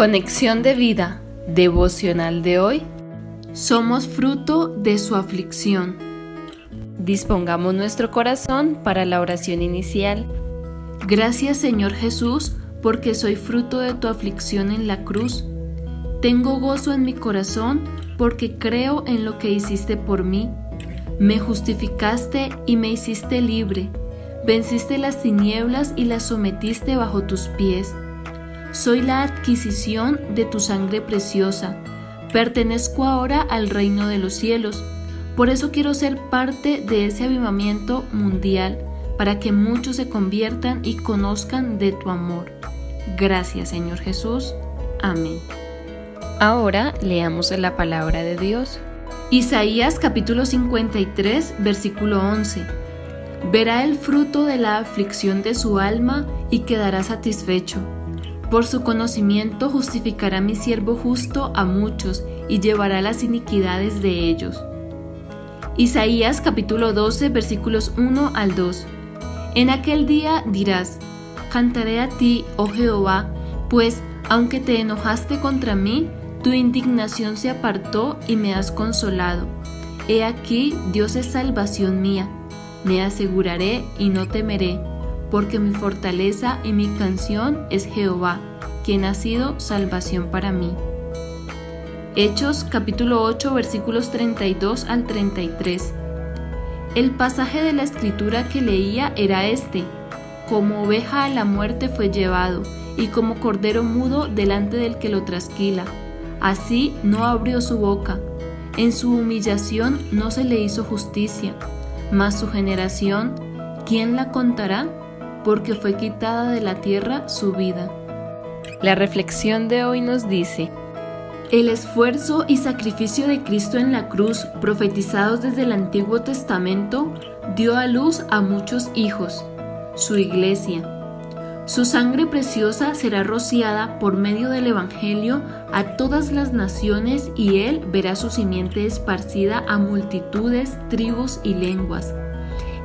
Conexión de vida devocional de hoy. Somos fruto de su aflicción. Dispongamos nuestro corazón para la oración inicial. Gracias Señor Jesús, porque soy fruto de tu aflicción en la cruz. Tengo gozo en mi corazón porque creo en lo que hiciste por mí. Me justificaste y me hiciste libre. Venciste las tinieblas y las sometiste bajo tus pies. Soy la adquisición de tu sangre preciosa. Pertenezco ahora al reino de los cielos. Por eso quiero ser parte de ese avivamiento mundial, para que muchos se conviertan y conozcan de tu amor. Gracias Señor Jesús. Amén. Ahora leamos la palabra de Dios. Isaías capítulo 53, versículo 11. Verá el fruto de la aflicción de su alma y quedará satisfecho por su conocimiento justificará mi siervo justo a muchos y llevará las iniquidades de ellos. Isaías capítulo 12 versículos 1 al 2. En aquel día dirás, Cantaré a ti, oh Jehová, pues aunque te enojaste contra mí, tu indignación se apartó y me has consolado. He aquí, Dios es salvación mía. Me aseguraré y no temeré porque mi fortaleza y mi canción es Jehová, quien ha sido salvación para mí. Hechos capítulo 8 versículos 32 al 33. El pasaje de la escritura que leía era este, como oveja a la muerte fue llevado, y como cordero mudo delante del que lo trasquila. Así no abrió su boca. En su humillación no se le hizo justicia. Mas su generación, ¿quién la contará? Porque fue quitada de la tierra su vida. La reflexión de hoy nos dice, el esfuerzo y sacrificio de Cristo en la cruz, profetizados desde el Antiguo Testamento, dio a luz a muchos hijos, su iglesia. Su sangre preciosa será rociada por medio del Evangelio a todas las naciones y Él verá su simiente esparcida a multitudes, tribus y lenguas.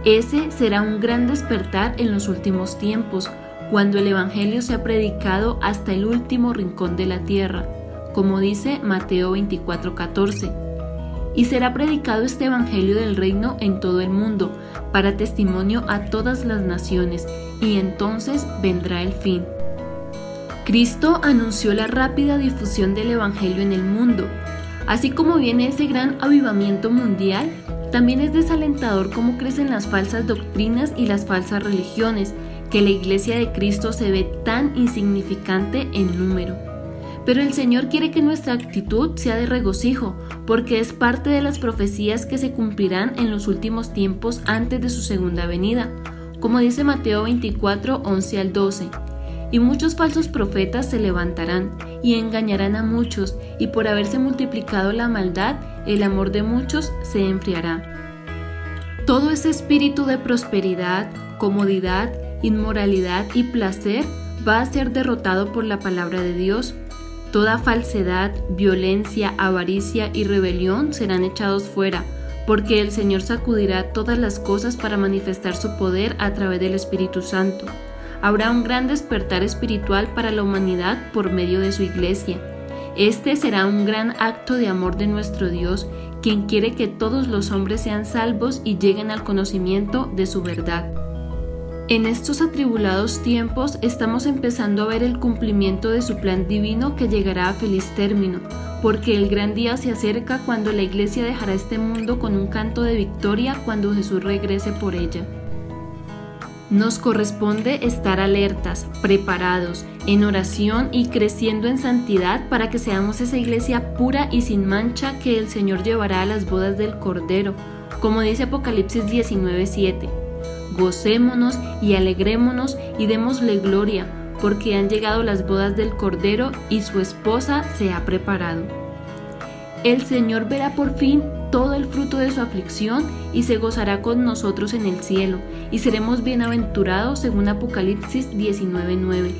Ese será un gran despertar en los últimos tiempos, cuando el Evangelio sea predicado hasta el último rincón de la tierra, como dice Mateo 24:14. Y será predicado este Evangelio del reino en todo el mundo, para testimonio a todas las naciones, y entonces vendrá el fin. Cristo anunció la rápida difusión del Evangelio en el mundo. Así como viene ese gran avivamiento mundial, también es desalentador cómo crecen las falsas doctrinas y las falsas religiones, que la iglesia de Cristo se ve tan insignificante en número. Pero el Señor quiere que nuestra actitud sea de regocijo, porque es parte de las profecías que se cumplirán en los últimos tiempos antes de su segunda venida, como dice Mateo 24, 11 al 12. Y muchos falsos profetas se levantarán y engañarán a muchos, y por haberse multiplicado la maldad, el amor de muchos se enfriará. Todo ese espíritu de prosperidad, comodidad, inmoralidad y placer va a ser derrotado por la palabra de Dios. Toda falsedad, violencia, avaricia y rebelión serán echados fuera, porque el Señor sacudirá todas las cosas para manifestar su poder a través del Espíritu Santo habrá un gran despertar espiritual para la humanidad por medio de su iglesia. Este será un gran acto de amor de nuestro Dios, quien quiere que todos los hombres sean salvos y lleguen al conocimiento de su verdad. En estos atribulados tiempos estamos empezando a ver el cumplimiento de su plan divino que llegará a feliz término, porque el gran día se acerca cuando la iglesia dejará este mundo con un canto de victoria cuando Jesús regrese por ella. Nos corresponde estar alertas, preparados, en oración y creciendo en santidad para que seamos esa iglesia pura y sin mancha que el Señor llevará a las bodas del Cordero, como dice Apocalipsis 19:7. Gocémonos y alegrémonos y démosle gloria, porque han llegado las bodas del Cordero y su esposa se ha preparado. El Señor verá por fin todo el fruto de su aflicción y se gozará con nosotros en el cielo, y seremos bienaventurados según Apocalipsis 19:9.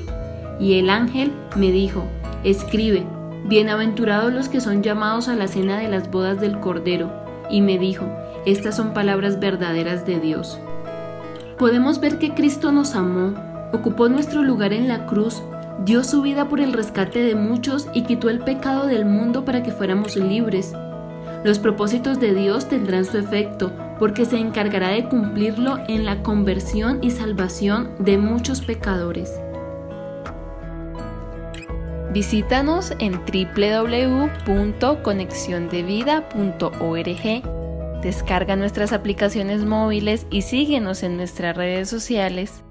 Y el ángel me dijo, escribe, bienaventurados los que son llamados a la cena de las bodas del Cordero. Y me dijo, estas son palabras verdaderas de Dios. Podemos ver que Cristo nos amó, ocupó nuestro lugar en la cruz, dio su vida por el rescate de muchos y quitó el pecado del mundo para que fuéramos libres. Los propósitos de Dios tendrán su efecto, porque se encargará de cumplirlo en la conversión y salvación de muchos pecadores. Visítanos en www.conexiondevida.org. Descarga nuestras aplicaciones móviles y síguenos en nuestras redes sociales